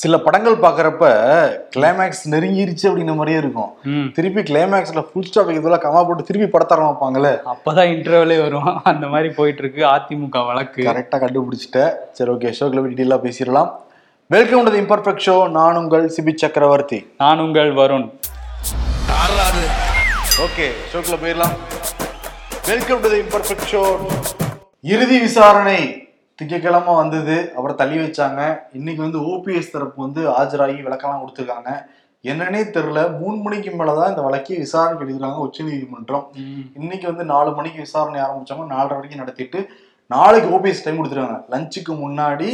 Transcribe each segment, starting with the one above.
சில படங்கள் பாக்குறப்ப கிளைமேக்ஸ் நெருங்கிருச்சு அப்படின்ற மாதிரியே இருக்கும். திருப்பி கிளைமேக்ஸ்ல ஃபுல் ஸ்டாப் இதெல்லாம் கமா போட்டு திருப்பி படத்த ஆரம்பிப்பாங்கல்ல? அப்பதான் இன்டர்வலே வரும். அந்த மாதிரி போயிட்டு இருக்கு அதிமுக வழக்கு. கரெக்டா கண்டுபிடிச்சிட்ட சரி ஓகே ஷோக்கில் டீட்டெயிலா பேசிடலாம். வெல்கம் டு இம்பர்ஃபெக்ட் ஷோ நான் உங்கள் சிபி சக்கரவர்த்தி. நான் உங்கள் வருண். ஓகே ஷோக்குள்ள போயிடலாம். வெல்கம் டு இம்பர்ஃபெக்ட் ஷோ இறுதி விசாரணை. திங்கக்கிழமை வந்தது அப்புறம் தள்ளி வச்சாங்க. இன்னைக்கு வந்து ஓபிஎஸ் தரப்பு வந்து ஆஜராகி விளக்கம்லாம் கொடுத்துருக்காங்க. என்னன்னே தெரியல. மூணு மணிக்கு மேலதான் இந்த வழக்கை விசாரணை எடுக்கிறாங்க உச்ச நீதிமன்றம். இன்னைக்கு வந்து நாலு மணிக்கு விசாரணை ஆரம்பிச்சாங்க நாலரை வரைக்கும் நடத்திட்டு நாளைக்கு ஓபிஎஸ் டைம் கொடுத்துருக்காங்க. லஞ்சுக்கு முன்னாடி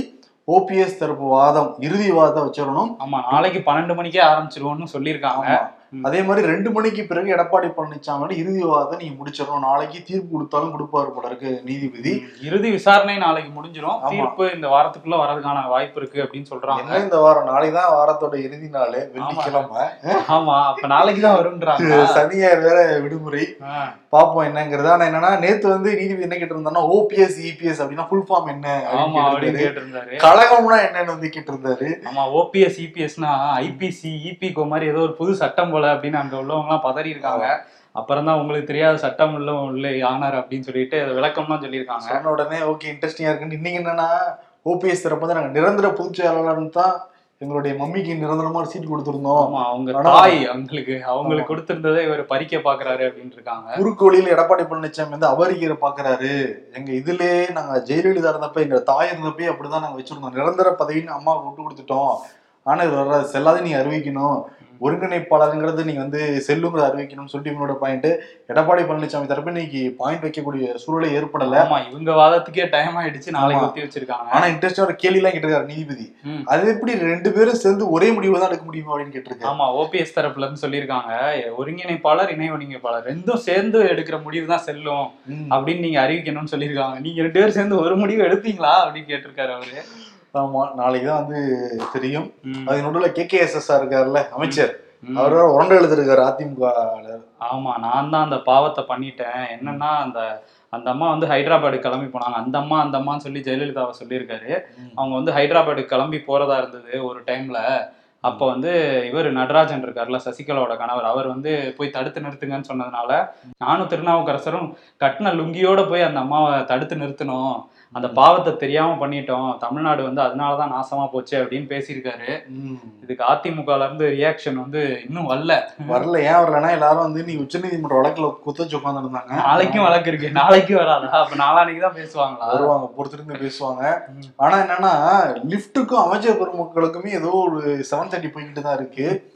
ஓபிஎஸ் தரப்பு வாதம் இறுதி வாதத்தை வச்சிடணும். ஆமா நாளைக்கு பன்னெண்டு மணிக்கே ஆரம்பிச்சிருவோம்னு சொல்லியிருக்காங்க. அதே மாதிரி ரெண்டு மணிக்கு பிறகு எடப்பாடி பழனிசாமி இறுதி வாதத்தை நீங்க முடிச்சிடணும். நாளைக்கு தீர்ப்பு கொடுத்தாலும் கொடுப்பாரு போல இருக்கு நீதிபதி. இறுதி விசாரணை நாளைக்கு முடிஞ்சிரும். ஆமா. தீர்ப்பு இந்த வாரத்துக்குள்ள வரதுக்கான வாய்ப்பு இருக்கு அப்படின்னு சொல்றாங்க. இந்த வாரம்? நாளைக்கு தான் வாரத்தோட இறுதி நாள் வெள்ளிக்கிழமை. ஆமா அப்ப நாளைக்கு தான் வரும்ன்றாங்க. சனியார் வேற விடுமுறை. பாப்போம் என்னங்கிறது. ஆனா என்னன்னா நேத்து வந்து நீதிபதி என்ன கேட்டு இருந்தாங்கன்னா ஓபிஎஸ் இபிஎஸ் அப்படின்னா ஃபுல் ஃபார்ம் என்ன அப்படின்னு கேட்டிருந்தாரு. கேட்டிருந்தாரு. கழகம்னா என்னன்னு வந்து கேட்டு இருந்தாரு ஆமா ஓபிஎஸ் இபிஎஸ்னா ஐபிசி இபிகோ மாதிரி ஏதோ ஒரு புது சட்டம் போல அப்படின்னு அங்க உள்ளவங்க எல்லாம் பதறி இருக்காங்க அப்புறம் தான் உங்களுக்கு தெரியாத சட்டம் உள்ள உள்ள ஆனார் அப்படின்னு சொல்லிட்டு விளக்கம்லாம் சொல்லியிருக்காங்க. சொன்ன உடனே ஓகே இன்ட்ரெஸ்டிங்கா இருக்குன்னு. இன்னைக்கு என்னன்னா ஓபிஎஸ் தரப்பு வந்து நாங்க நிரந்தர பொதுச் செயலாளர்னு தான் எங்களுடைய மம்மிக்கு நிரந்தரமா சீட் கொடுத்திருந்தோம். ஆமா அவங்க தாய் அவங்களுக்கு. அவங்களுக்கு கொடுத்திருந்ததை இவர் பறிக்க பாக்குறாரு அப்படின்னு இருக்காங்க. குறுக்கு வழியில எடப்பாடி பழனிசாமி வந்து அபரிக்கிற பாக்குறாரு எங்க இதுலயே நாங்க ஜெயலலிதா இருந்தப்ப எங்க தாய் இருந்தப்பே அப்படிதான் நாங்க வச்சிருந்தோம். நிரந்தர பதவின்னு அம்மாவுக்கு விட்டு கொடுத்துட்டோம். ஆனா இது வர செல்லாத நீ அறிவிக்கணும். ஒருங்கிணைப்பாளருங்கிறது நீங்க வந்து செல்லுங்கிறத அறிவிக்கணும்னு சொல்லிட்டு இவங்களோட பாயிண்ட் எடப்பாடி பழனிசாமி தரப்பு இன்னைக்கு பாயிண்ட் வைக்கக்கூடிய சூழலை ஏற்படல. ஆமா இவங்க வாதத்துக்கே டைம் ஆயிடுச்சு நாளைக்கு. ஒத்தி வச்சிருக்காங்க. ஆனா இன்ட்ரெஸ்டா ஒரு கேள்வி எல்லாம் கேட்டிருக்காரு நீதிபதி. அது எப்படி ரெண்டு பேரும் சேர்ந்து ஒரே முடிவு தான் எடுக்க முடியுமா அப்படின்னு கேட்டிருக்காரு. ஆமா ஓபிஎஸ் தரப்புல இருந்து சொல்லியிருக்காங்க. ஒருங்கிணைப்பாளர் இணை ஒருங்கிணைப்பாளர் ரெண்டும் சேர்ந்து எடுக்கிற முடிவு தான் செல்லும். அப்படின்னு நீங்க அறிவிக்கணும்னு சொல்லியிருக்காங்க. நீங்க ரெண்டு பேரும் சேர்ந்து ஒரு முடிவு எடுப்பீங்களா அப்படின்னு கேட்டிருக்காரு அவரு. ஆமா நாளைக்கு தான் வந்து தெரியும். அது நடுவில் கே கே எஸ் எஸ் இருக்காருல்ல அமைச்சர். அவர் உரண்டு எழுதிருக்காரு அதிமுக ஆமா நான் தான் அந்த பாவத்தை பண்ணிட்டேன். என்னன்னா அந்த அந்த அம்மா வந்து ஹைதராபாடு கிளம்பி போனாங்க. அந்த அம்மா அந்த அம்மான்னு சொல்லி ஜெயலலிதாவை சொல்லியிருக்காரு. அவங்க வந்து ஹைதராபாடு கிளம்பி போறதா இருந்தது ஒரு டைம்ல அப்போ வந்து இவர் நடராஜன் இருக்கார்ல சசிகலாவோட கணவர். அவர் வந்து போய் தடுத்து நிறுத்துங்கன்னு சொன்னதுனால நானும் திருநாவுக்கரசரும் கட்டின லுங்கியோட போய் அந்த அம்மாவை தடுத்து நிறுத்தணும். அந்த பாவத்தை தெரியாம பண்ணிட்டோம். தமிழ்நாடு வந்து அதனாலதான் நாசமா போச்சு அப்படின்னு பேசியிருக்காரு. இதுக்கு அதிமுகல இருந்து ரியாக்ஷன் வந்து இன்னும் வரல. வரல. ஏன் வரலன்னா எல்லாரும் வந்து நீ உச்சநீதிமன்ற வழக்குல குத்தச்சு உட்காந்துருந்தாங்க நாளைக்கும் வழக்கு இருக்கு. நாளைக்கு வராதா? அப்ப நாளானைக்கு தான் பேசுவாங்களா? வருவாங்க பொறுத்திருந்து பேசுவாங்க. ஆனா என்னன்னா லிப்ட்டுக்கும் அமைச்சர் பெருமக்களுக்குமே ஏதோ ஒரு செவன் தேர்ட்டி போய்கிட்டு தான் இருக்கு.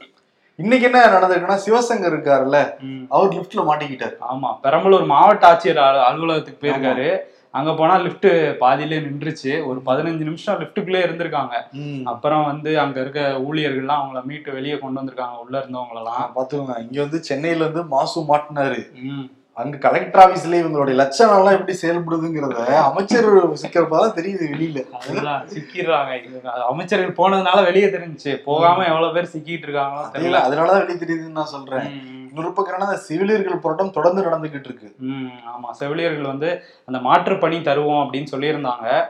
இன்னைக்கு என்ன நடந்திருக்குன்னா சிவசங்கர் இருக்காருல்ல. அவர் லிப்ட்ல மாட்டிக்கிட்டாரு. ஆமா. பெரம்பலூர் மாவட்ட ஆட்சியர் அலு- அலுவலகத்துக்கு போயிருக்காரு. அங்க போனா லிஃப்ட் பாதியிலே நின்றுச்சு. ஒரு பதினஞ்சு நிமிஷம் லிஃப்ட்டுக்குள்ளே இருந்திருக்காங்க. அப்புறம் வந்து அங்க இருக்க ஊழியர்கள்லாம் அவங்கள மீட்டு வெளியே கொண்டு வந்திருக்காங்க உள்ள இருந்தவங்களெல்லாம். பாத்துக்கோங்க. இங்க வந்து சென்னையில இருந்து மாசு மாட்டினாரு. அங்க கலெக்டர் ஆபீஸ்ல இவங்களுடைய லட்சணம் எல்லாம் எப்படி செயல்படுதுங்கிறத அமைச்சர் சிக்கிறப்பதான் தெரியுது வெளியில. அதுதான் சிக்கிடுறாங்க. இவங்க அமைச்சர்கள் போனதுனால வெளியே தெரிஞ்சுச்சு. போகாம எவ்வளவு பேர் சிக்கிட்டு இருக்காங்களோ தெரியல தெரியல. அதனாலதான் வெளியே தெரியுதுன்னு நான் சொல்றேன். பக்கம் என்னன்னா செவிலியர்கள் போராட்டம் தொடர்ந்து நடந்துகிட்டு இருக்கு. ஆமா. செவிலியர்கள் வந்து அந்த மாற்று பணி தருவோம் அப்படின்னு சொல்லியிருந்தாங்க.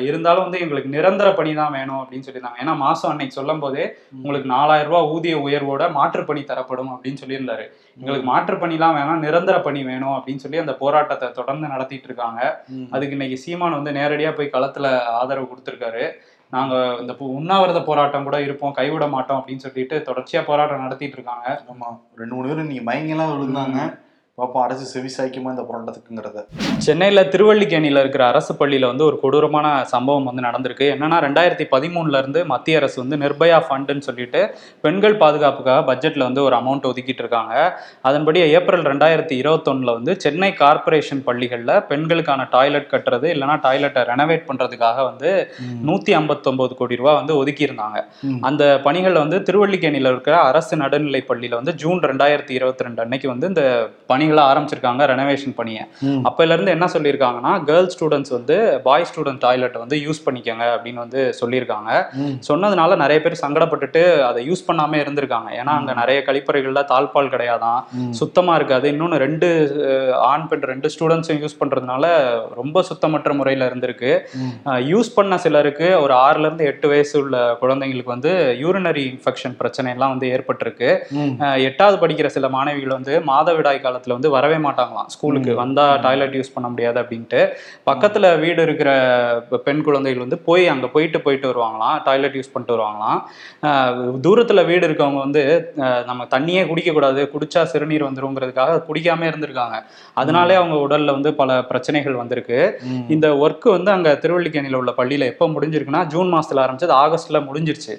இருந்தாலும் வந்து எங்களுக்கு நிரந்தர பணி தான் வேணும் அப்படின்னு சொல்லியிருந்தாங்க. ஏன்னா மாசம் அன்னைக்கு சொல்லும் போதே உங்களுக்கு நாலாயிரம் ரூபாய் ஊதிய உயர்வோட மாற்று பணி தரப்படும் அப்படின்னு சொல்லியிருந்தாரு. எங்களுக்கு மாற்று பணிலாம் வேணாம் நிரந்தர பணி வேணும் அப்படின்னு சொல்லி அந்த போராட்டத்தை தொடர்ந்து நடத்திட்டு இருக்காங்க. அதுக்கு இன்னைக்கு சீமான் வந்து நேரடியா போய் களத்துல ஆதரவு கொடுத்திருக்காரு. நாங்க இந்த பு- உண்ணாவிரத போராட்டம் கூட இருப்போம் கைவிட மாட்டோம் அப்படின்னு சொல்லிட்டு தொடர்ச்சியா போராட்டம் நடத்திட்டு இருக்காங்க. ஆமா. ரெண்டு மூணு பேரும் நீங்க மயங்கெல்லாம் விழுந்தாங்க. பாப்போம் அரசு செவி சாய்க்குமா இந்த போராட்டத்துக்குங்கிறத சென்னையில திருவல்லிக்கேணியில இருக்கிற அரசு பள்ளியில வந்து ஒரு கொடூரமான சம்பவம் வந்து நடந்திருக்கு. என்னன்னா ரெண்டாயிரத்தி பதிமூணுல இருந்து மத்திய அரசு வந்து நிர்பயா ஃபண்டுன்னு சொல்லிட்டு பெண்கள் பாதுகாப்புக்காக பட்ஜெட்ல வந்து ஒரு அமௌண்ட் ஒதுக்கிட்டு இருக்காங்க. அதன்படி ஏப்ரல் ரெண்டாயிரத்தி இருபத்தொன்னுல வந்து சென்னை கார்ப்பரேஷன் பள்ளிகள்ல பெண்களுக்கான டாய்லெட் கட்டுறது இல்லைன்னா டாய்லெட்டை ரெனோவேட் பண்றதுக்காக வந்து நூத்தி ஐம்பத்தொன்பது கோடி ரூபாய் வந்து ஒதுக்கி இருந்தாங்க ம். அந்த பணிகள் வந்து திருவல்லிக்கேணியில இருக்கிற அரசு நடுநிலை பள்ளியில வந்து ஜூன் ரெண்டாயிரத்தி இருபத்தி ரெண்டு அன்னைக்கு வந்து இந்த பணி பணிகளை ஆரம்பிச்சிருக்காங்க ரெனோவேஷன் பணியை. இருந்து என்ன சொல்லியிருக்காங்கன்னா கேர்ள் ஸ்டூடெண்ட்ஸ் வந்து பாய் ஸ்டூடெண்ட் டாய்லெட் வந்து யூஸ் பண்ணிக்கங்க அப்படின்னு வந்து சொல்லியிருக்காங்க. சொன்னதுனால நிறைய பேர் சங்கடப்பட்டுட்டு அதை யூஸ் பண்ணாம இருந்திருக்காங்க. ஏன்னா அங்க நிறைய கழிப்பறைகள்ல தாழ்பால் கிடையாதான். சுத்தமா இருக்காது. இன்னொன்னு ரெண்டு ஆண் பெண் ரெண்டு ஸ்டூடெண்ட்ஸும் யூஸ் பண்றதுனால ரொம்ப சுத்தமற்ற முறையில இருந்திருக்கு. யூஸ் பண்ண சிலருக்கு ஒரு ஆறுல இருந்து எட்டு வயசு உள்ள குழந்தைங்களுக்கு வந்து யூரினரி இன்ஃபெக்ஷன் பிரச்சனை எல்லாம் வந்து ஏற்பட்டிருக்கு. எட்டாவது படிக்கிற சில மாணவிகள் வந்து மாதவிடாய் காலத்துல வந்து வரவே மாட்டாங்களாம். ஸ்கூலுக்கு வந்தா டாய்லெட் யூஸ் பண்ண முடியாது அப்படின்ட்டு. பக்கத்துல வீடு இருக்கிற பெண் குழந்தைகள் வந்து போய் அங்க போயிட்டு போயிட்டு வருவாங்களாம். டாய்லெட் யூஸ் பண்ணிட்டு வருவாங்களாம். தூரத்துல வீடு இருக்கவங்க வந்து நம்ம தண்ணியே குடிக்க கூடாது குடிச்சா சிறுநீர் வந்துருங்கிறதுக்காக குடிக்காம இருந்திருக்காங்க. அதனாலே அவங்க உடல்ல வந்து பல பிரச்சனைகள் வந்திருக்கு. இந்த ஒர்க் வந்து அங்க திருவள்ளிக்கேணியில உள்ள பள்ளியில எப்போ முடிஞ்சிருக்குன்னா ஜூன் மாசத்துல ஆரம்பிச்சது ஆகஸ்ட்ல முடிஞ்சிருச்சு.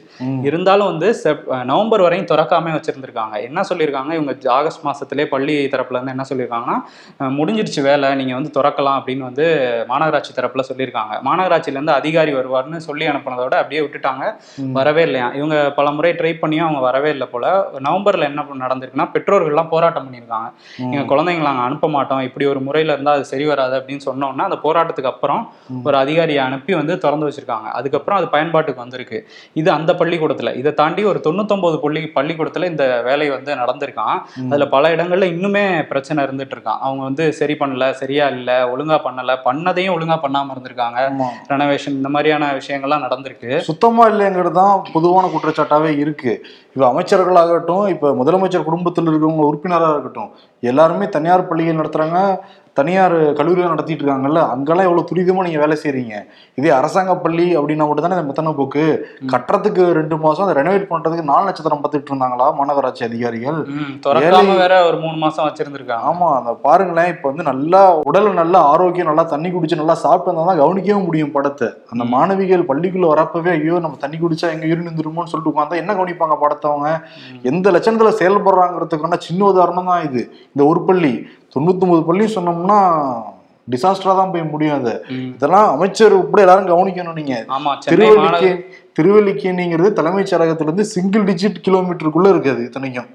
இருந்தாலும் வந்து செப் நவம்பர் வரையும் திறக்காம வச்சிருந்திருக்காங்க. என்ன சொல்லியிருக்காங்க? இவங்க ஆகஸ்ட் மாசத்திலே பள்ளி தரப்புல இருந்து என்ன சொல்லியிருக்காங்கன்னா முடிஞ்சிருச்சு வேலை நீங்க வந்து திறக்கலாம் அப்படின்னு வந்து மாநகராட்சி தரப்புல சொல்லியிருக்காங்க. மாநகராட்சியில இருந்து அதிகாரி வருவார்னு சொல்லி அனுப்புனதோட அப்படியே விட்டுட்டாங்க. வரவே இல்லையா? இவங்க பல முறை ட்ரை பண்ணியும் அவங்க வரவே இல்லை போல. நவம்பர்ல என்ன நடந்திருக்குன்னா பெற்றோர்கள்லாம் போராட்டம் பண்ணியிருக்காங்க. ம். எங்க குழந்தைங்களை நாங்கள் அனுப்ப மாட்டோம். இப்படி ஒரு முறையில இருந்தா அது சரி வராது அப்படின்னு சொன்னோம்னா அந்த போராட்டத்துக்கு அப்புறம். ஒரு அதிகாரியை அனுப்பி வந்து திறந்து வச்சிருக்காங்க. அதுக்கப்புறம் அது பயன்பாட்டுக்கு வந்திருக்கு. இது அந்த பள்ளிக்கூடத்துல. இதை தாண்டி ஒரு தொண்ணூத்தொன்பது பள்ளி பள்ளிக்கூடத்துல இந்த வேலை வந்து நடந்திருக்கான். அதுல பல இடங்கள்ல இன்னுமே பிரச்சனை இருந்துட்டு இருக்கான் அவங்க வந்து சரி பண்ணல சரியா இல்ல ஒழுங்கா பண்ணல பண்ணதையும் ஒழுங்கா பண்ணாம இருந்திருக்காங்க. ரெனோவேஷன் இந்த மாதிரியான விஷயங்கள்லாம் நடந்திருக்கு. சுத்தமா இல்லைங்கிறது தான் பொதுவான குற்றச்சாட்டாவே இருக்கு. இப்ப அமைச்சர்களாகட்டும் இப்ப முதலமைச்சர் குடும்பத்தில் இருக்கிறவங்க உறுப்பினராக இருக்கட்டும் எல்லாருமே தனியார் பள்ளிகள் நடத்துறாங்க தனியார் கல்லூரிகள் நடத்திட்டு இருக்காங்கல்ல அங்கெல்லாம் எவ்வளவு துரிதமா நீங்க வேலை செய்றீங்க? இதே அரசாங்க பள்ளி அப்படின்னா மட்டும் தானே மெத்தன போக்கு? கட்டுறதுக்கு ரெண்டு மாசம் அதை ரெனோவேட் பண்றதுக்கு நாலு நட்சத்திரம் பார்த்துட்டு இருந்தாங்களா மாநகராட்சி அதிகாரிகள்? வேற ஒரு மூணு மாசம் வச்சிருந்திருக்காங்க. ஆமா அந்த பாருங்களேன் இப்ப வந்து நல்லா உடல் நல்லா ஆரோக்கியம் நல்லா தண்ணி குடிச்சு நல்லா சாப்பிட்டு வந்தா தான் கவனிக்கவும் முடியும் படத்தை. அந்த மாணவிகள் பள்ளிக்குள்ள வரப்பவே ஐயோ நம்ம தண்ணி குடிச்சா எங்க யூரின் இருந்துருமோன்னு சொல்லிட்டு உட்காந்தா என்ன கவனிப்பாங்க படத்தை? அவங்க எந்த லட்சணத்துல செயல்படுறாங்கிறதுக்கான சின்ன உதாரணம் தான் இது. இந்த ஒரு பள்ளி தொண்ணூத்தொன்பது பள்ளி சொன்னோம்னா டிசாஸ்டரா தான் போய் முடியும் அது. இதெல்லாம் அமைச்சர் உட்பட எல்லாரும் கவனிக்கணும் நீங்க. திருவல்லிக்கே திருவல்லிக்கேணிங்கிறது தலைமைச் செயலகத்துல இருந்து சிங்கிள் டிஜிட் கிலோமீட்டருக்குள்ள இருக்கு அது இத்தனைக்கும்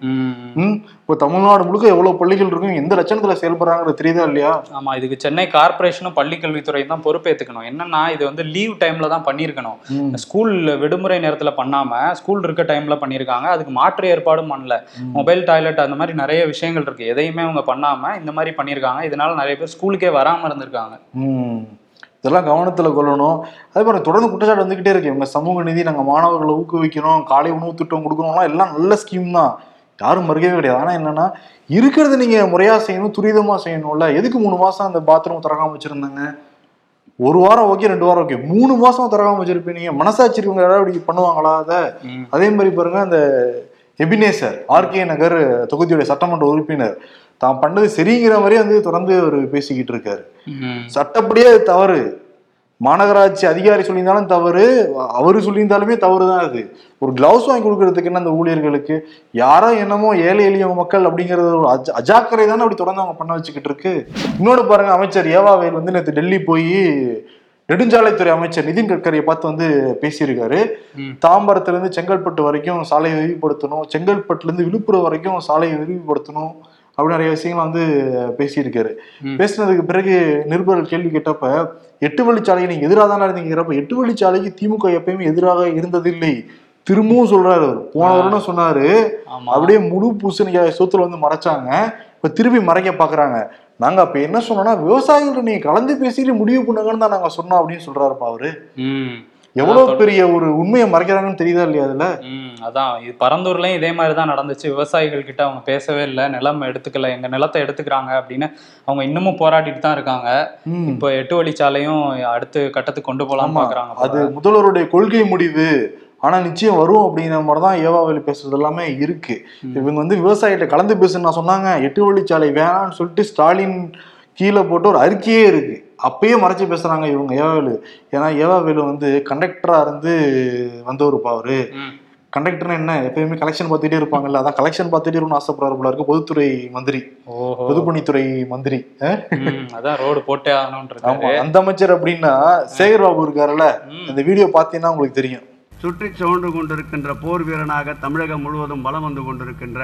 இப்போ தமிழ்நாடு முழுக்க எவ்வளவு பள்ளிகள் இருக்கும்? எந்த லட்சணத்துல செயல்படுறாங்கிறது தெரியுதா இல்லையா? ஆமா இதுக்கு சென்னை கார்ப்பரேஷனும் பள்ளி கல்வித்துறையும் தான் பொறுப்பேத்துக்கணும். என்னன்னா இது வந்து லீவ் டைம்ல தான் பண்ணியிருக்கணும். ஸ்கூல் விடுமுறை நேரத்துல பண்ணாம ஸ்கூல் இருக்க டைம்ல பண்ணியிருக்காங்க. அதுக்கு மாற்று ஏற்பாடும் பண்ணல. மொபைல் டாய்லெட் அந்த மாதிரி நிறைய விஷயங்கள் இருக்கு. எதையுமே அவங்க பண்ணாம இந்த மாதிரி பண்ணியிருக்காங்க. இதனால நிறைய பேர் ஸ்கூலுக்கே வராம இருந்திருக்காங்க. ம். இதெல்லாம் கவனத்துல கொள்ளணும். அதே மாதிரி தொடர்ந்து குற்றச்சாட்டு வந்துகிட்டே இருக்கு. இவங்க சமூக நிதி நாங்க மாணவர்களை ஊக்குவிக்கணும் காலை உணவு திட்டம் கொடுக்கணும்லாம் எல்லாம் நல்ல ஸ்கீம் தான். யாரும் மறுக்கவே கிடையாது. ஆனா என்னன்னா இருக்கிறத நீங்க முறையா செய்யணும் துரிதமா செய்யணும்ல. எதுக்கு மூணு மாசம் அந்த பாத்ரூம் திறக்காம வச்சிருந்தாங்க? ஒரு வாரம் ஓகே ரெண்டு வாரம் ஓகே மூணு மாசம் திறக்காம வச்சிருப்பீங்க. மனசாட்சி இருக்கவங்க யாராவது இப்படி பண்ணுவாங்களா அதை. அதே மாதிரி பாருங்க அந்த எபினேசர் ஆர்கே நகர் தொகுதியுடைய சட்டமன்ற உறுப்பினர். தான் பண்ணது சரிங்கிற மாதிரியே வந்து தொடர்ந்து அவர் பேசிக்கிட்டு இருக்காரு. சட்டப்படியே அது தவறு. மாநகராட்சி அதிகாரி சொல்லியிருந்தாலும் தவறு. அவரு சொல்லியிருந்தாலுமே தவறு தான் அது. ஒரு கிளவுஸ் வாங்கி கொடுக்கறதுக்கு என்ன அந்த ஊழியர்களுக்கு? யாரோ என்னமோ ஏழை எளிய மக்கள் அப்படிங்கறது ஒரு அஜ- அஜாக்கிரதை தானே அப்படி தொடர்ந்து அவங்க பண்ண வச்சுக்கிட்டு இருக்கு. இன்னொன்று பாருங்க அமைச்சர் ஏவாவேல் வந்து நேற்று டெல்லி போய் நெடுஞ்சாலைத்துறை அமைச்சர் நிதின் கட்கரியை பார்த்து வந்து பேசியிருக்காரு. தாம்பரத்துல இருந்து செங்கல்பட்டு வரைக்கும் சாலையை விரிவுபடுத்தணும். செங்கல்பட்டுல இருந்து விழுப்புரம் வரைக்கும் சாலையை விரிவுபடுத்தணும். அப்படி நிறைய விஷயங்களை வந்து பேசியிருக்காரு. பேசினதுக்கு பிறகு நிருபர்கள் கேள்வி கேட்டப்ப எட்டு வழிச்சாலைக்கு நீங்க எதிராக தானே இருந்தீங்கிறப்ப எட்டு வழிச்சாலைக்கு திமுக எப்பயுமே எதிராக இருந்ததில்லை. திரும்பவும் சொல்றாரு அவர். போன வருடம் சொன்னாரு. அப்படியே முழு பூசணிக்காய் சோத்துல வந்து மறைச்சாங்க. இப்ப திருப்பி மறைக்க பாக்குறாங்க. நாங்க அப்ப என்ன சொன்னோம்னா விவசாயிகள் நீங்க கலந்து பேசிட்டு முடிவு பண்ணுங்கன்னு தான் நாங்க சொன்னோம் அப்படின்னு சொல்றாருப்பா அவரு. எவ்வளவு பெரிய ஒரு உண்மையை மறைக்கிறாங்கன்னு தெரியுதா இல்லையா அதுல? ம் அதான். இது பரந்தூர்லயும் இதே மாதிரி தான் நடந்துச்சு. விவசாயிகள் கிட்ட அவங்க பேசவே இல்லை. நிலம் எடுத்துக்கல. எங்க நிலத்தை எடுத்துக்கிறாங்க அப்படின்னு அவங்க இன்னமும் போராடிட்டு தான் இருக்காங்க. இப்போ எட்டு வழிச்சாலையும் அடுத்த கட்டத்துக்கு கொண்டு போலாம். பாக்குறாங்க. அது முதல்வருடைய கொள்கை முடிவு. ஆனா நிச்சயம் வரும் அப்படிங்கிற மாதிரி தான் ஏவாவளி பேசுறது எல்லாமே இருக்கு. இவங்க வந்து விவசாயிகிட்ட கலந்து பேசுன்னு சொன்னாங்க. எட்டு வழிச்சாலை வேணாம்னு சொல்லிட்டு ஸ்டாலின் கீழே போட்டு ஒரு அறிக்கையே இருக்கு. அப்பயே மறைச்சு பேசுறாங்க இவங்க. ஏவாவேலு ஏன்னா ஏவாவேலு வந்து கண்டக்டரா இருந்து வந்தவருப்பா அவரு. கண்டக்டர்னா என்ன? எப்பயுமே கலெக்ஷன் பார்த்துட்டே இருப்பாங்கல்ல. அதான் கலெக்ஷன் பார்த்துட்டே இருக்கணும்னு ஆசைப்படுறாரு போல இருக்கு. பொதுத்துறை மந்திரி. பொதுப்பணித்துறை மந்திரி. அதான் ரோடு போட்டே ஆகணும்ன்றது. அந்த அமைச்சர் அப்படின்னா சேகர் பாபு இருக்காருல்ல. இந்த வீடியோ பார்த்தீங்கன்னா உங்களுக்கு தெரியும். சுற்றிச் சுழன்று கொண்டிருக்கின்ற போர் வீரனாக தமிழகம் முழுவதும் வலம் வந்து கொண்டிருக்கின்ற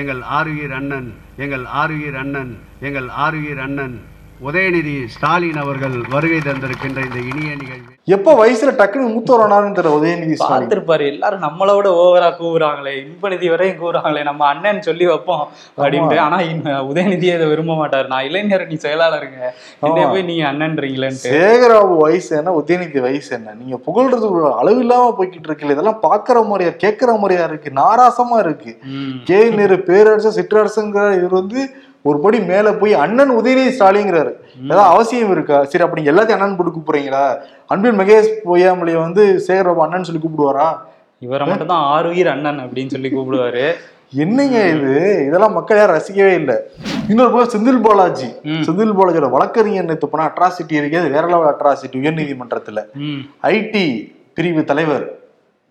எங்கள் ஆருயிர் அண்ணன் எங்கள் ஆருயிர் அண்ணன் எங்கள் ஆருயிர் அண்ணன் உதயநிதி ஸ்டாலின் அவர்கள் வருகை தந்திருக்கின்ற இந்த இனிய நிகழ்வு. எப்ப வயசுல டக்குன்னு மூத்தவரானாருன்னு தெரியல உதயநிதி ஸ்டாலின்? பார்த்திருப்பாரு. எல்லாரும் நம்மளோட ஓவரா கூவுறாங்களே. இன்பநிதி வரையும் கூவுறாங்களே நம்ம அண்ணன் சொல்லி வைப்போம் அப்படின்ட்டு. ஆனா உதயநிதியே இதை விரும்ப மாட்டாரு. நான் இளைஞர் நீ செயலாளருங்க. என்னைய ஆமா. போய் நீங்க அண்ணன்றீங்களேன்ட்டு. சேகராபு வயசு என்ன? உதயநிதி வயசு என்ன? நீங்க புகழ்றது ஒரு அளவு இல்லாம போய்கிட்டு இருக்குல்ல இதெல்லாம் பாக்குற மாதிரியா கேட்கிற மாதிரியா இருக்கு? நாராசமா இருக்கு. ம். கே. நேரு பேரரசு சிற்றரசுங்கிற இவர் வந்து ஒரு படி மேல போய் அண்ணன் உதயநிதி ஸ்டாலிங்கிறாரு ஏதாவது அவசியம் இருக்கா? சரி அப்படி எல்லாத்தையும் அண்ணன் போட்டு கூப்பிடுறீங்களா அன்பில் மகேஷ் பொய்யாமலைய வந்து சேகரபாபு அண்ணன் சொல்லி கூப்பிடுவாரா? இவரை மட்டும் தான் ஆறுயிர் அண்ணன் அப்படின்னு சொல்லி கூப்பிடுவாரு. என்னங்க இது? இதெல்லாம் மக்கள் யாரும் ரசிக்கவே இல்லை. இன்னொரு பக்கம் செந்தில் பாலாஜி. செந்தில் பாலாஜியோட வழக்கறிஞர் நேத்து போனா அட்ராசிட்டி இருக்கு அது வேற லெவல் அட்ராசிட்டி உயர்நீதிமன்றத்துல. ஐடி பிரிவு தலைவர்.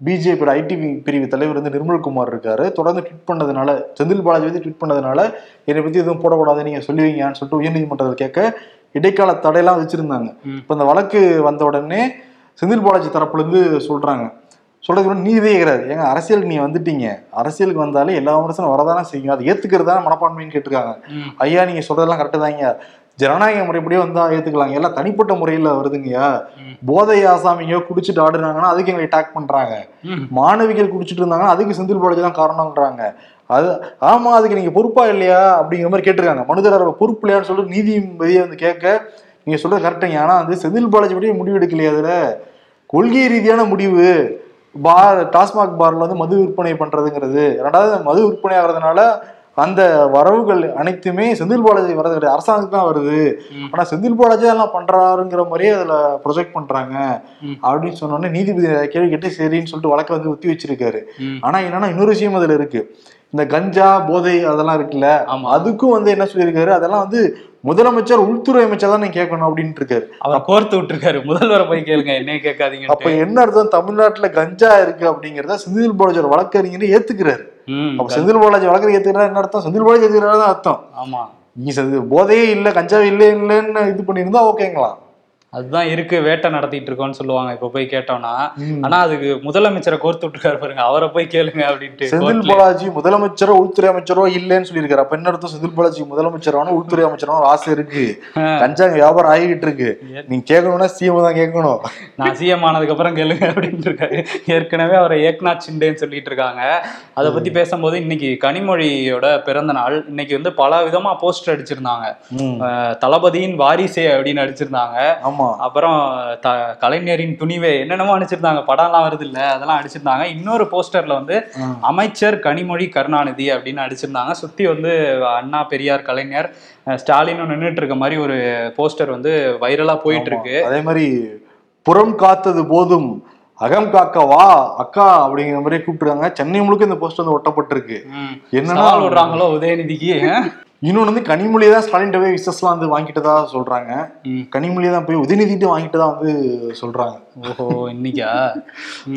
பிஜேபியோட ஐடி பிரிவு தலைவர் வந்து நிர்மல்குமார் இருக்காரு. தொடர்ந்து ட்வீட் பண்ணதுனால செந்தில் பாலாஜி வந்து ட்வீட் பண்ணதுனால என்னை பத்தி எதுவும் போடக்கூடாது நீங்க சொல்லுவீங்கன்னு சொல்லிட்டு உயர்நீதிமன்றத்தில் கேட்க இடைக்கால தடையெல்லாம் வச்சிருந்தாங்க. இப்ப இந்த வழக்கு வந்த உடனே செந்தில் பாலாஜி தரப்புல இருந்து சொல்றாங்க. சொல்றது கூட நீதியே கிடையாது ஏங்க அரசியலுக்கு நீ வந்துட்டீங்க. அரசியலுக்கு வந்தாலே எல்லா விமர்சனம் வரதானே செய்யும். அதை ஏத்துக்கிறது தானே மனப்பான்மைன்னு கேட்டிருக்காங்க. ஐயா நீங்க சொல்றதெல்லாம் கரெக்டு தாங்க. ஜனநாயக முறைப்படியே வந்தா ஏத்துக்கலாங்க எல்லாம் தனிப்பட்ட முறையில வருதுங்கய்யா. போதை ஆசாமிங்க குடிச்சிட்டு ஆடுறாங்கன்னா அதுக்கு எங்களை அட்டாக் பண்றாங்க. மாணவிகள் குடிச்சிட்டு இருந்தாங்கன்னா அதுக்கு செந்தில் பாலாஜி தான் காரணம்ன்றாங்க. அது ஆமா அதுக்கு நீங்க பொறுப்பா இல்லையா? அப்படிங்கிற மாதிரி கேட்டிருக்காங்க. மனுதாரர் பொறுப்பு இல்லையான்னு சொல்லிட்டு நீதிபதியை வந்து கேட்க நீங்க சொல்றது கரெக்டுங்க ஆனா வந்து செந்தில் பாலாஜி பற்றி முடிவு எடுக்கலையா அதுல. கொள்கை ரீதியான முடிவு பார் டாஸ்மாக் பார்ல வந்து மது விற்பனை பண்றதுங்கிறது. ரெண்டாவது மது விற்பனை ஆகிறதுனால அந்த வரவுகள் அனைத்துமே செந்தில் பாலாஜி வரது கிடையாது அரசாங்கத்துக்கு தான் வருது. ஆனா செந்தில் பாலாஜி அதெல்லாம் பண்றாருங்கிற மாதிரியே அதுல ப்ரொஜெக்ட் பண்றாங்க. அப்படின்னு சொன்ன உடனே நீதிபதி கேள்வி கேட்டு சரின்னு சொல்லிட்டு வழக்கை வந்து ஒத்தி வச்சிருக்காரு. ஆனா என்னன்னா இன்னொரு விஷயம் அதுல இருக்கு இந்த கஞ்சா போதை அதெல்லாம் இருக்குல்ல ஆமா. அதுக்கும் வந்து என்ன சொல்லியிருக்காரு? அதெல்லாம் வந்து முதலமைச்சர் உள்துறை அமைச்சர் தான் நீங்க கேட்கணும் அப்படின்ட்டு இருக்காரு அவர் கோர்த்து விட்டுருக்காரு. முதல்வரை போய் கேளுங்க அப்ப கேட்காதீங்க என்ன அர்த்தம்? தமிழ்நாட்டுல கஞ்சா இருக்கு அப்படிங்கறத செந்தில் பாலாஜியோட வழக்கறிஞர் ஏத்துக்கிறாரு. அப்ப செந்தில் பாலாஜி வழக்கறிஞர் ஏத்துக்கிறாரு? என்ன அர்த்தம்? செந்தில் பாலாஜி ஏத்துக்கிறாரு தான் அர்த்தம். ஆமா. நீ போதையே இல்ல கஞ்சாவே இல்ல இல்லன்னு இது பண்ணியிருந்தா ஓகேங்களாம் அதுதான் இருக்கு வேட்டை நடத்திட்டு இருக்கோம்னு சொல்லுவாங்க. இப்ப போய் கேட்டோம்னா. ஆனா அதுக்கு முதலமைச்சரை கோர்த்து விட்டுருக்காரு பாருங்க. அவரை போய் கேளுங்க அப்படின்ட்டு செந்தில். பாலாஜி முதலமைச்சரோ உள்துறை அமைச்சரோ இல்லைன்னு சொல்லியிருக்காரு. அப்ப என்ன அர்த்தம்? செந்தில் பாலாஜி முதலமைச்சரான உள்துறை அமைச்சரான ஆசை இருக்கு. கஞ்சா வியாபாரம் ஆகிட்டு இருக்கு. நீங்க கேட்கணும்னா சிஎம் தான் கேட்கணும். நான் சிஎம் ஆனதுக்கு அப்புறம் கேளுங்க அப்படின்னு இருக்காரு. ஏற்கனவே அவரை ஏக்நாத் சிண்டேன்னு சொல்லிட்டு இருக்காங்க. அதை பத்தி பேசும்போது இன்னைக்கு கனிமொழியோட பிறந்த நாள். இன்னைக்கு வந்து பல விதமா போஸ்டர் அடிச்சிருந்தாங்க. தளபதியின் வாரிசே அப்படின்னு அடிச்சிருந்தாங்க. ஆமா. அப்புறம் த கலைஞரின் துணிவே என்னென்னமோ அடிச்சிருந்தாங்க படம்லாம் வருது இல்ல அதெல்லாம் அடிச்சிருந்தாங்க இன்னொரு போஸ்டர்ல வந்து. அமைச்சர் கனிமொழி கருணாநிதி அப்படின்னு அடிச்சிருந்தாங்க சுத்தி வந்து அண்ணா பெரியார் கலைஞர் அஹ் ஸ்டாலினும் நின்றுட்டு இருக்க மாதிரி ஒரு போஸ்டர் வந்து வைரலா போயிட்டு இருக்கு அதே மாதிரி புறம் காத்தது போதும் அகம் காக்க வா அக்கா அப்படிங்கிற மாதிரி கூப்பிட்டுருக்காங்க. சென்னை முழுக்க இந்த போஸ்ட் வந்து ஒட்டப்பட்டிருக்கு. என்னன்னா விடுறாங்களோ உதயநிதிக்கு? அஹ்? இன்னொன்னு வந்து கனிமொழி தான் ஸ்டாலின் போய் விசஸ்லாம் வந்து வாங்கிட்டதா சொல்றாங்க. ம். கனிமொழி தான் போய் உதயநிதிட்டு வாங்கிட்டு தான் வந்து சொல்றாங்க. ஓஹோ இன்னைக்கா?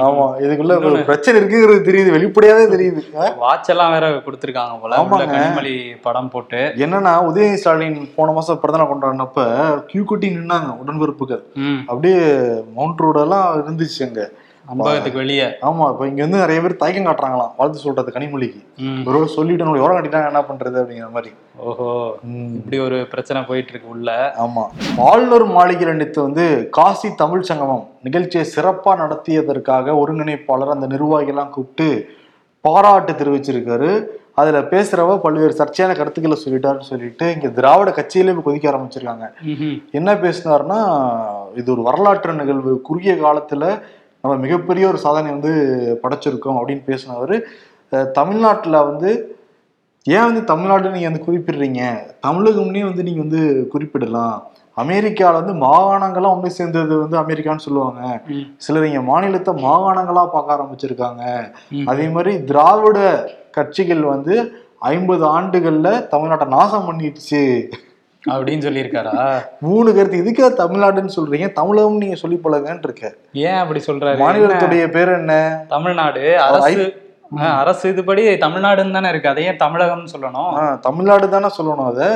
ஆமா இதுக்குள்ள ஒரு பிரச்சனை இருக்குங்கிறது தெரியுது வெளிப்படையாவே தெரியுது? வாட்ச் எல்லாம் வேற கொடுத்துருக்காங்க போல ஆமாங்க. கனிமொழி படம் போட்டு. என்னன்னா உதயநிதி ஸ்டாலின் போன மாசம் பிறந்தநாள் கொண்டாடினப்ப கியூ குட்டி நின்னாங்க உடன்பிறப்புகள். அப்படியே மவுண்ட் ரோடெல்லாம் இருந்துச்சு அங்க அன்பகத்துக்கு வெளியே. ஆமா இப்ப இங்க வந்து நிறைய பேர் தயக்கம் காட்டுறாங்களாம். வாழ்த்து சொல்றது கனிமொழிக்கு. ஒரு சொல்லிட்டு எவ்வளவு கட்டிட்டாங்க என்ன பண்றது அப்படிங்கிற மாதிரி. ஓஹோ. இப்படி ஒரு பிரச்சனை போயிட்டு இருக்கு உள்ள. ஆமா. ஆளுநர் மாளிகையில் நேற்று வந்து காசி தமிழ் சங்கமம் நிகழ்ச்சியை சிறப்பா நடத்தியதற்காக ஒருங்கிணைப்பாளர் அந்த நிர்வாகிகள்லாம் கூப்பிட்டு பாராட்டு தெரிவிச்சிருக்காரு. அதுல பேசுறவ பல்வேறு சர்ச்சையான கருத்துக்களை சொல்லிட்டாருன்னு சொல்லிட்டு இங்க திராவிட கட்சியிலே கொதிக்க ஆரம்பிச்சிருக்காங்க. என்ன பேசினாருன்னா இது ஒரு வரலாற்று நிகழ்வு. குறுகிய காலத்துல நம்ம மிகப்பெரிய ஒரு சாதனை வந்து படைச்சிருக்கோம் அப்படின்னு பேசினவர் தமிழ்நாட்டுல வந்து ஏன் வந்து தமிழ்நாடு நீங்க வந்து குறிப்பிடுறீங்க? தமிழகம்னே வந்து நீங்க வந்து குறிப்பிடலாம். அமெரிக்கால வந்து மாகாணங்களா ஒன்று சேர்ந்தது வந்து அமெரிக்கான்னு சொல்லுவாங்க. சிலர் இங்க மாநிலத்தை மாகாணங்களா பார்க்க ஆரம்பிச்சிருக்காங்க. அதே மாதிரி திராவிட கட்சிகள் வந்து ஐம்பது ஆண்டுகள்ல தமிழ்நாட்டை நாசம் பண்ணிடுச்சு. அப்படின்னு சொல்லியிருக்காரா? மூணு கருத்து இதுக்கே தமிழ்நாடுன்னு சொல்றீங்க தமிழகம் நீங்க சொல்லி பழகன்னு இருக்க ஏன் அப்படி சொல்றாரு? மாநிலத்துடைய பேர் என்ன? தமிழ்நாடு அரசு அரசு இதுபடி தமிழ்நாடுன்னு தானே இருக்கு. அதையே தமிழகம்னு சொல்லணும். தமிழ்நாடு தானே சொல்லணும் அதை?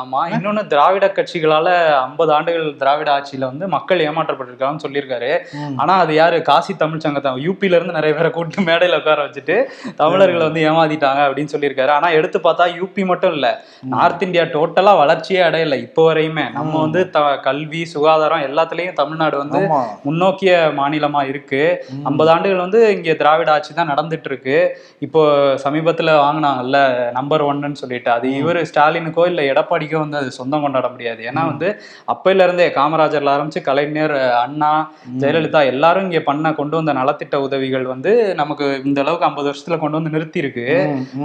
ஆமா. இன்னொன்னு திராவிட கட்சிகளால ஐம்பது ஆண்டுகள் திராவிட ஆட்சியில வந்து மக்கள் ஏமாற்றப்பட்டிருக்காங்கன்னு சொல்லியிருக்காரு. ஆனா அது யாரு? காசி தமிழ் சங்கத்தை யூபில இருந்து நிறைய பேரை கூட்டு மேடையில உட்கார வச்சுட்டு தமிழர்களை வந்து ஏமாத்திட்டாங்க அப்படின்னு சொல்லியிருக்காரு. ஆனா எடுத்து பார்த்தா யூபி மட்டும் இல்ல. நார்த் இந்தியா டோட்டலா வளர்ச்சியே அடையல இப்போ வரையுமே. நம்ம. வந்து கல்வி சுகாதாரம் எல்லாத்துலயும் தமிழ்நாடு வந்து முன்னோக்கிய மாநிலமா இருக்கு. ஐம்பது ஆண்டுகள் வந்து இங்க திராவிட ஆட்சி தான் நடந்துட்டு இருக்கு. இப்போ சமீபத்துல வாங்கினாங்கல்ல நம்பர் ஒன்னு சொல்லிட்டு. அது இவர் ஸ்டாலினுக்கோ இல்ல எடப்பாடிக்கோ வந்து அது சொந்தம் கொண்டாட முடியாது. ஏன்னா வந்து அப்பையில இருந்தே காமராஜர்ல ஆரம்பிச்சு கலைஞர் அண்ணா ஜெயலலிதா எல்லாரும் இங்க பண்ண கொண்டு வந்த நலத்திட்ட உதவிகள் வந்து நமக்கு இந்த அளவுக்கு ஐம்பது வருஷத்துல கொண்டு வந்து நிறுத்தி இருக்கு.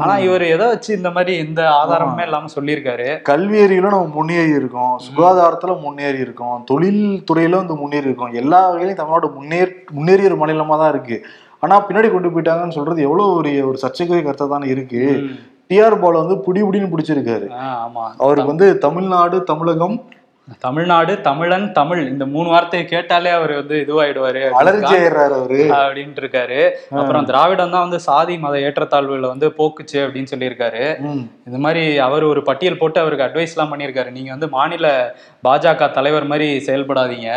ஆனா இவர் எதை வச்சு இந்த மாதிரி எந்த ஆதாரமுமே இல்லாம சொல்லியிருக்காரு. கல்வியறியில நம்ம முன்னேறி இருக்கோம். சுகாதாரத்துல முன்னேறி இருக்கோம். தொழில் துறையில வந்து முன்னேறி இருக்கோம். எல்லா வகையிலும் தமிழ்நாடு முன்னேற் முன்னேறிய ஒரு மாநிலமா தான் இருக்கு. ஆனா பின்னாடி கொண்டு போயிட்டாங்கன்னு சொல்றது எவ்வளவு ஒரு ஒரு சர்ச்சைக்குரிய கருத்தா தானே இருக்கு. டிஆர் பால வந்து புடி புடின்னு பிடிச்சிருக்காரு. அவருக்கு வந்து தமிழ்நாடு தமிழகம் தமிழ்நாடு தமிழன் தமிழ். இந்த மூணு வார்த்தையை கேட்டாலே அவர் வந்து இதுவாயிடுவாரு. அவரு. அப்படின்ட்டு இருக்காரு அப்புறம் திராவிடம் தான் வந்து சாதி மத ஏற்றத்தாழ்வுகளை வந்து போக்குச்சு அப்படின்னு சொல்லியிருக்காரு. இது மாதிரி அவர் ஒரு பட்டியல் போட்டு அவருக்கு அட்வைஸ் எல்லாம் பண்ணியிருக்காரு. நீங்க வந்து மாநில பாஜக தலைவர் மாதிரி செயல்படாதீங்க.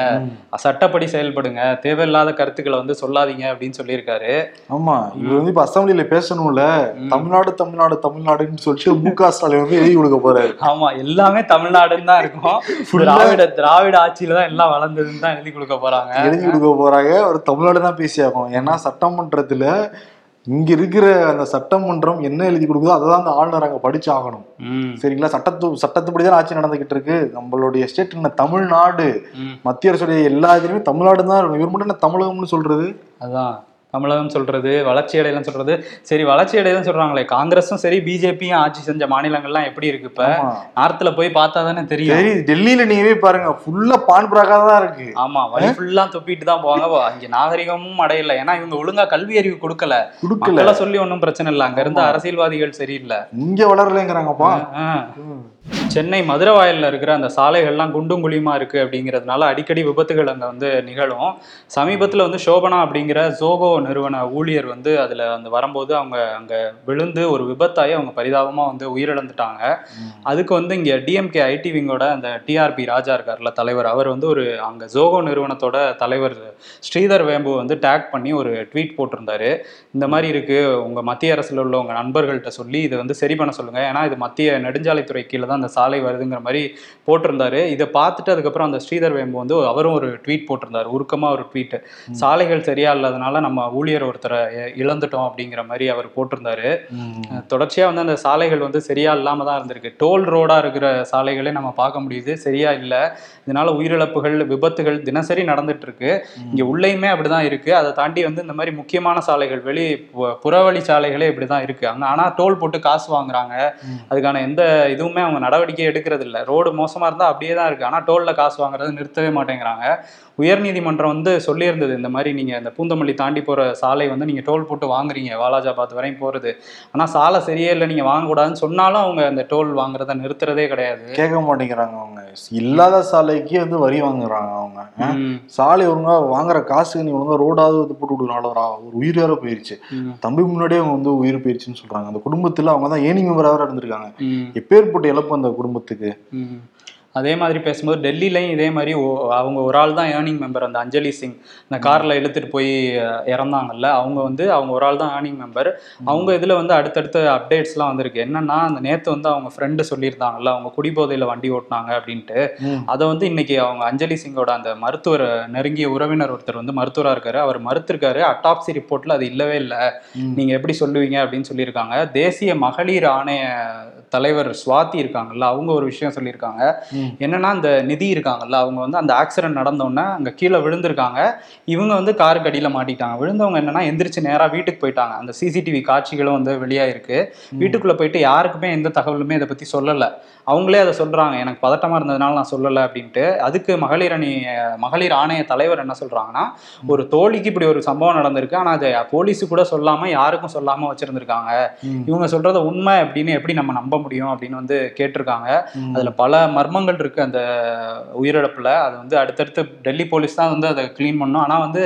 சட்டப்படி செயல்படுங்க. தேவையில்லாத கருத்துக்களை வந்து சொல்லாதீங்க அப்படின்னு சொல்லியிருக்காரு. ஆமா. இவர் வந்து இப்ப அசம்பிளில பேசணும்ல. தமிழ்நாடு தமிழ்நாடு தமிழ்நாடுன்னு சொல்லிட்டு மு க ஸ்டாலின் வந்து எழுதி கொடுக்க போறாரு. ஆமா. எல்லாமே தமிழ்நாடுன்னு தான் இருக்கும். திராவிட திராவிட ஆட்சியில தான் எல்லாம் வளர்ந்ததுன்னு தான் எழுதி கொடுக்க போறாங்க. எழுதி கொடுக்க போறாங்க. அவர் தமிழ்நாடு தான் பேசி ஆகணும். ஏன்னா சட்டமன்றத்துல இங்க இருக்கிற அந்த சட்டமன்றம் என்ன எழுதி கொடுக்குதோ அதை தான் அந்த ஆளுநர் அங்க படிச்சு ஆகணும் ம், சரிங்களா? சட்டத்து சட்டத்துப்படி தான் ஆட்சி நடந்துகிட்டு இருக்கு. நம்மளுடைய ஸ்டேட் என்ன? தமிழ்நாடு. மத்திய அரசுடைய எல்லா இதுலயுமே தமிழ்நாடு தான் இவர் மட்டும் என்ன தமிழகம்னு சொல்றது? அதான். தமிழகம் சொல்றது வளர்ச்சி அடையலன்னு சொல்றது. சரி வளர்ச்சி அடையலன்னு சொல்றாங்களே. காங்கிரஸும் சரி பிஜேபியும் ஆட்சி செஞ்ச மாநிலங்கள்லாம் எப்படி இருக்கு இப்ப. நார்த்ல போய் பார்த்தா தானே தெரியும். சரி டெல்லியில நீங்கவே பாருங்க. ஃபுல்லா பான் தான் இருக்கு. ஆமா வழி ஃபுல்லா துப்பிட்டு தான் போவாங்க. அங்க நாகரிகமும் அடையல. ஏன்னா இவங்க ஒழுங்கா கல்வி அறிவு கொடுக்கல. கொடுக்கல. சொல்லி ஒன்றும் பிரச்சனை இல்லை. அங்க இருந்த அரசியல்வாதிகள் சரியில்லை. இங்க வளரலைங்கிறாங்கப்பா. சென்னை மதுரவாயல்ல இருக்கிற அந்த சாலைகள்லாம் குண்டும் குழியுமா இருக்கு அப்படிங்கிறதுனால அடிக்கடி விபத்துகள் அங்க வந்து நிகழும். சமீபத்துல வந்து சோபனா அப்படிங்கிற ஜோகோ நிறுவன ஊழியர் வந்து அதுல அந்த வரும்போது அவங்க அங்க விழுந்து ஒரு விபத்தாகி அவங்க பரிதாபமா வந்து உயிரிழந்துட்டாங்க. அதுக்கு வந்து இங்க டிஎம்கே ஐடி விங்கோட அந்த டிஆர்பி ராஜா இருக்கார்ல தலைவர் அவர் வந்து ஒரு அங்க ஜோகோ நிறுவனத்தோட தலைவர் ஸ்ரீதர் வேம்பு வந்து டேக் பண்ணி ஒரு ட்வீட் போட்டிருந்தாரு. இந்த மாதிரி இருக்கு உங்க மத்திய அரசுல உள்ள உங்க நண்பர்கள்ட்ட சொல்லி இதை வந்து சரி பண்ண சொல்லுங்க. ஏன்னா இது மத்திய நெடுஞ்சாலைத்துறை கீழே தான் அந்த சாலை வருதுங்கிற மாதிரி போட்டிருந்தாரு. இதை பார்த்துட்டு அதுக்கப்புறம் அந்த ஸ்ரீதர் வேம்பு வந்து அவரும் ஒரு ட்வீட் போட்டிருந்தாரு. உருக்கமா ஒரு ட்வீட் சாலைகள் சரியா இல்லாதனால நம்ம ஊழியர் ஒருத்தரை இழந்துட்டோம் அப்படிங்கிற மாதிரி அவர் போட்டிருந்தாரு. ம். தொடர்ச்சியா வந்து அந்த சாலைகள் வந்து சரியா இல்லாம தான் இருந்திருக்கு. டோல் ரோடா இருக்கிற சாலைகளே நம்ம பார்க்க முடியுது. சரியா இல்ல. இதனால உயிரிழப்புகள் விபத்துகள் தினசரி நடந்துட்டு இருக்கு இங்க உள்ளேயுமே அப்படிதான் இருக்கு. அதை தாண்டி வந்து இந்த மாதிரி முக்கியமான சாலைகள் வெளி புறவழி சாலைகளே இப்படிதான் இருக்கு. அங்க ஆனா டோல் போட்டு காசு வாங்குறாங்க. அதுக்கான எந்த இதுவுமே அவங்க நடவடிக்கை எடுக்கிறது இல்ல ரோடு மோசமா இருந்தா அப்படியே தான் இருக்கு. ஆனா டோல்ல காசு வாங்குறது நிறுத்தவே மாட்டேங்கிறாங்க. உயர்நீதிமன்றம் வந்து சொல்லியிருந்தது இந்த மாதிரி நீங்க இந்த பூந்தமல்லி தாண்டி போற சாலை வந்து நீங்க டோல் போட்டு வாங்குறீங்க. வாலாஜாபாத் வரையும் போறது. ஆனா சாலை சரியே இல்லை நீங்க வாங்கக்கூடாதுன்னு சொன்னாலும் அவங்க அந்த டோல் வாங்குறத நிறுத்துறதே கிடையாது. கேட்க மாட்டேங்கிறாங்க அவங்க. இல்லாத சாலைக்கு வந்து வரி வாங்குறாங்க அவங்க. சாலை ஒழுங்கா வாங்குற காசுக்கு நீ ஒழுங்கா ரோடாவது வந்து போட்டு விடுனால ஒரு உயிர் வேற போயிருச்சு. தம்பி முன்னாடியே அவங்க வந்து உயிர் போயிருச்சுன்னு சொல்றாங்க. அந்த குடும்பத்துல அவங்க தான் ஏனி மெம்பராக இருந்திருக்காங்க. எப்பேற்பட்ட இழப்பு அந்த குடும்பத்துக்கு. அதே மாதிரி பேசும்போது டெல்லிலையும் இதே மாதிரி ஓ- அவங்க ஒரு ஆள் தான் ஏர்னிங் மெம்பர் அந்த அஞ்சலி சிங். இந்த கார்ல இழுத்துட்டு போய் இறந்தாங்கல்ல அவங்க வந்து அவங்க ஒரு ஆள் தான் ஏர்னிங் மெம்பர் அவங்க இதுல வந்து அடுத்தடுத்த அப்டேட்ஸ்லாம் வந்திருக்கு. என்னன்னா அந்த நேத்து வந்து அவங்க ஃப்ரெண்டு சொல்லியிருந்தாங்கல்ல அவங்க குடிபோதையில வண்டி ஓட்டினாங்க அப்படின்ட்டு. அதை வந்து இன்னைக்கு அவங்க அஞ்சலி சிங்கோட அந்த மருத்துவர் நெருங்கிய உறவினர் ஒருத்தர் வந்து மருத்துவரா இருக்காரு. அவர் மறுத்திருக்காரு. அட்டாப்சி ரிப்போர்ட்ல அது இல்லவே இல்லை. ம். நீங்க எப்படி சொல்லுவீங்க அப்படின்னு சொல்லியிருக்காங்க. தேசிய மகளிர் ஆணைய தலைவர் சுவாதி இருக்காங்கல்ல அவங்க ஒரு விஷயம் சொல்லியிருக்காங்க. என்னன்னா இந்த நிதி இருக்காங்கல்ல அவங்க வந்து அந்த ஆக்சிடென்ட் நடந்தோடனே அங்க கீழே விழுந்திருக்காங்க. இவங்க வந்து காருக்கு அடியில மாட்டிட்டாங்க விழுந்தவங்க என்னன்னா எந்திரிச்சு நேரா வீட்டுக்கு போயிட்டாங்க. அந்த சிசிடிவி காட்சிகளும் வந்து வெளியாயிருக்கு. வீட்டுக்குள்ள போயிட்டு யாருக்குமே எந்த தகவலுமே இதை பத்தி சொல்லல. அவங்களே அதை சொல்றாங்க. எனக்கு பதட்டமா இருந்ததுனால நான் சொல்லல அப்படின்ட்டு. அதுக்கு மகளிர் அணி மகளிர் ஆணைய தலைவர் என்ன சொல்றாங்கன்னா ஒரு தோழிக்கு இப்படி ஒரு சம்பவம் நடந்திருக்கு. ஆனா அதை போலீஸு கூட சொல்லாம யாருக்கும் சொல்லாம வச்சிருந்திருக்காங்க. இவங்க சொல்றத உண்மை அப்படின்னு எப்படி நம்ம நம்ப முடியும் அப்படின்னு வந்து கேட்டிருக்காங்க. அதுல பல மர்மங்கள் குற்றங்கள் இருக்கு அந்த உயிரிழப்புல. அது வந்து அடுத்தடுத்து டெல்லி போலீஸ் தான் வந்து அதை க்ளீன் பண்ணும். ஆனா வந்து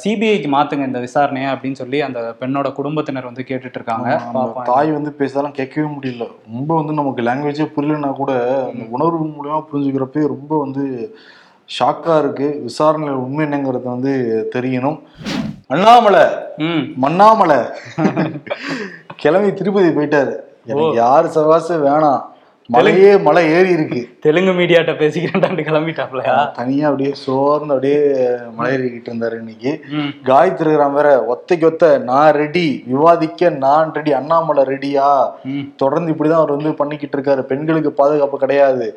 சிபிஐக்கு மாத்துங்க இந்த விசாரணையை அப்படின்னு சொல்லி அந்த பெண்ணோட குடும்பத்தினர் வந்து கேட்டுட்டு இருக்காங்க. தாய் வந்து பேசலாம் கேட்கவே முடியல. ரொம்ப வந்து நமக்கு லாங்குவேஜே புரியலன்னா கூட அந்த உணர்வு மூலியமா புரிஞ்சுக்கிறப்பே ரொம்ப வந்து ஷாக்கா இருக்கு. விசாரணை உண்மை என்னங்கிறது வந்து தெரியணும். அண்ணாமலை மண்ணாமலை கிளம்பி திருப்பதி போயிட்டாரு. எனக்கு யாரு சவாசம் வேணாம். மலையே மலை ஏறி இருக்கு. தெலுங்கு மீடியாட்ட பேசிக்கிறேன்டான்னு கிளம்பிட்டாப்லையா? தனியா அப்படியே சோர்ந்து அப்படியே மலை ஏறிக்கிட்டு இருந்தாரு இன்னைக்கு. காயத்ரி இருக்கிறான் வேற ஒத்தைக்கு ஒத்த நான் ரெடி விவாதிக்க நான் ரெடி அண்ணாமலை ரெடியா தொடர்ந்து இப்படிதான் அவர் வந்து பண்ணிக்கிட்டு இருக்காரு. பெண்களுக்கு பாதுகாப்பு கிடையாது.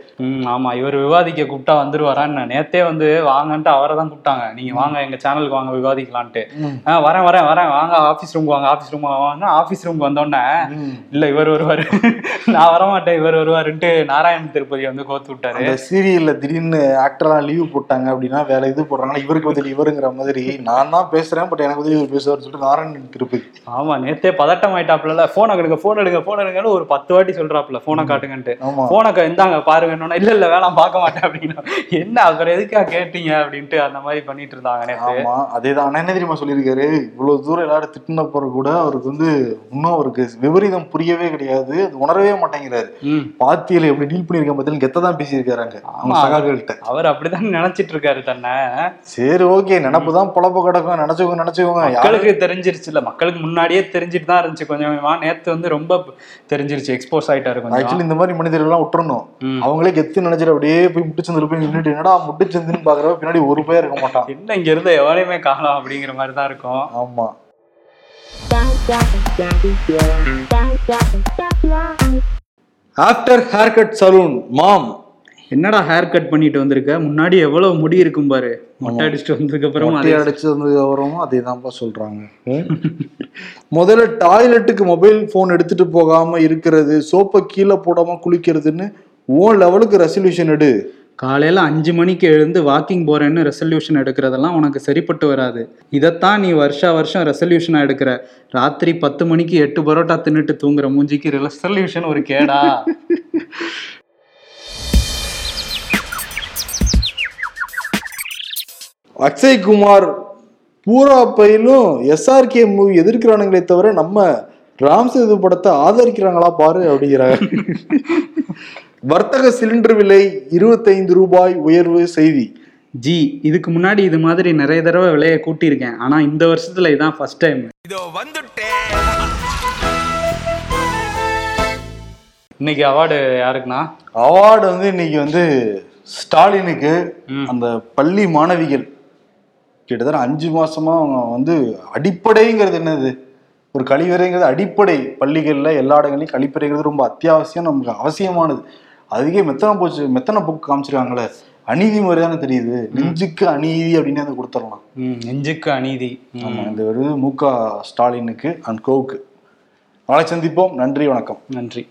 ஆமா இவர் விவாதிக்க கூப்பிட்டா வந்துருவாரான்னு நேத்தே வந்து வாங்கன்ட்டு அவரை தான் கூப்பிட்டாங்க. நீங்க வாங்க எங்க சேனலுக்கு வாங்க விவாதிக்கலான்ட்டு. வரேன் வரேன் வரேன். வாங்க ஆபீஸ் ரூம் வாங்க ஆபீஸ் ரூம் வாங்க. ஆபீஸ் ரூம் வந்தோடனே. இல்ல இவர் வருவாரு. நான் வரமாட்டேன் இவர் வருவாருன்ட்டு நாராயண திருப்பதி வந்து கோத்து விட்டாரு. அந்த சீரியல்ல திடீர்னு ஆக்டர்லாம் லீவ் போட்டாங்க அப்படின்னா வேற இது போடுறாங்கன்னா இவருக்கு பதில் இவருங்கிற மாதிரி. நான் தான் பேசுறேன் பட் எனக்கு பதில் இவர் பேசுவார்னு சொல்லிட்டு நாராயணன் திருப்பதி. ஆமா நேத்தே பதட்டம் ஆயிட்டாப்ல போன் எடுங்க போன் எடுங்க போன் எடுங்கன்னு ஒரு பத்து வாட்டி சொல்றாப்ல போனை காட்டுங்கன்ட்டு. போனை இந்தாங்க பாருங்கன்னு இல்ல இல்ல வேணாம் பார்க்க மாட்டேன் அப்படின்னா. என்ன அப்புறம் எதுக்கா கேட்டீங்க அப்படின்ட்டு அந்த மாதிரி பண்ணிட்டு இருந்தாங்க நேத்து. ஆமா அதேதான். அண்ணா என்ன தெரியுமா சொல்லியிருக்காரு? இவ்வளவு தூரம் எல்லாரும் திட்டின கூட அவருக்கு வந்து இன்னும் அவருக்கு விபரீதம் புரியவே கிடையாது. அது உணரவே மாட்டேங்கிறாரு. பாத்தியில எப்படி டீல் பண்ணிருக்க பதில் கெத்த தான் பேசியிருக்காங்க அவங்க ஆமா. சகாக்கள்கிட்ட. அவர் அப்படிதான் நினைச்சிட்டு இருக்காரு தன்னை. சரி ஓகே நினப்பு தான் பொழப்பு கிடக்கும். நினைச்சுக்கோங்க நினைச்சுக்கோங்க மக்களுக்கு தெரிஞ்சிருச்சு இல்ல மக்களுக்கு முன்னாடியே தெரிஞ்சிட்டு தான் இருந்துச்சு கொஞ்சம் கொஞ்சமா. நேத்து வந்து ரொம்ப தெரிஞ்சிருச்சு எக்ஸ்போஸ் ஆயிட்டாரு கொஞ்சம். ஆக்சுவலி இந்த மாதிரி மனிதர்கள் எல்லாம் விட்டுறணும். அவங்களே கெத்து நினைச்சிட்டு அப்படியே போய் முட்டுச்சந்தில் போய் நின்றுட்டு என்னடா முட்டுச்சந்துன்னு பாக்குறப்ப பின்னாடி ஒரு பேர் இருக்க மாட்டான். என்ன இங்க இருந்து எவனையுமே காணலாம் அப்படிங்கிற மாதிரி தான் இருக்கும். ஆமா. After hair cut saloon mom என்னடா ஹேர் கட் பண்ணிட்டு வந்திருக்க? முன்னாடி எவ்வளவு முடி இருக்கும் பாரு. மொட்டை அடிச்சுட்டு வந்ததுக்கு அப்புறம் மொட்டை அடிச்சு வந்ததுக்கு அப்புறமும் அதே தான்ப்பா சொல்றாங்க. முதல்ல டாய்லெட்டுக்கு மொபைல் போன் எடுத்துட்டு போகாம இருக்கிறது சோப்பை கீழே போடாம குளிக்கிறதுன்னு ஓ லெவலுக்கு ரெசல்யூஷன் எடு. காலையில அஞ்சு மணிக்கு எழுந்து வாக்கிங் போறேன்னு ரெசல்யூஷன் எடுக்கிறதெல்லாம் உனக்கு சரிப்பட்டு வராது. இதைத்தான் நீ வருஷா வருஷம் ரெசல்யூஷனா எடுக்கிற. ராத்திரி பத்து மணிக்கு எட்டு பரோட்டா தின்னுட்டு தூங்குற மூஞ்சிக்கு ரெசல்யூஷன் ஒரு கேடா. அக்ஷய் குமார் பூரா பயிலும் எஸ்ஆர்கே மூவி எதிர்க்கிறானுங்களே தவிர நம்ம ராம் சேது படத்தை ஆதரிக்கிறாங்களா பாரு அப்படிங்கிறாங்க வர்த்தக சிலிண்டர் விலை இருபத்தைந்து ரூபாய் உயர்வு செய்தி. ஜி இதுக்கு முன்னாடி இது மாதிரி நிறைய தடவை விலையை கூட்டியிருக்கேன். ஆனா இந்த வருஷத்துல இதான் ஃபர்ஸ்ட் டைம் இன்னைக்கு அவார்டு யாருக்குண்ணா? அவார்டு வந்து இன்னைக்கு வந்து ஸ்டாலினுக்கு. அந்த பள்ளி மாணவிகள். கிட்டத்தட்ட அஞ்சு மாசமா அவங்க வந்து அடிப்படைங்கிறது என்னது? ஒரு கழிவறைங்கிறது அடிப்படை. பள்ளிகள்ல எல்லா இடங்களையும் கழிப்பறைங்கிறது ரொம்ப அத்தியாவசியம் நமக்கு அவசியமானது. அதுக்கே மெத்தனை போச்சு மெத்தனை புக் காமிச்சிருக்காங்களே. அநீதி மாதிரி தானே தெரியுது நெஞ்சுக்கு அநீதி அப்படின்னு அதை கொடுத்துடலாம். நெஞ்சுக்கு அநீதி. ம், ஆமா இந்த விருது மு க ஸ்டாலினுக்கு அண்ட் கோவுக்கு நாளை சந்திப்போம். நன்றி வணக்கம். நன்றி.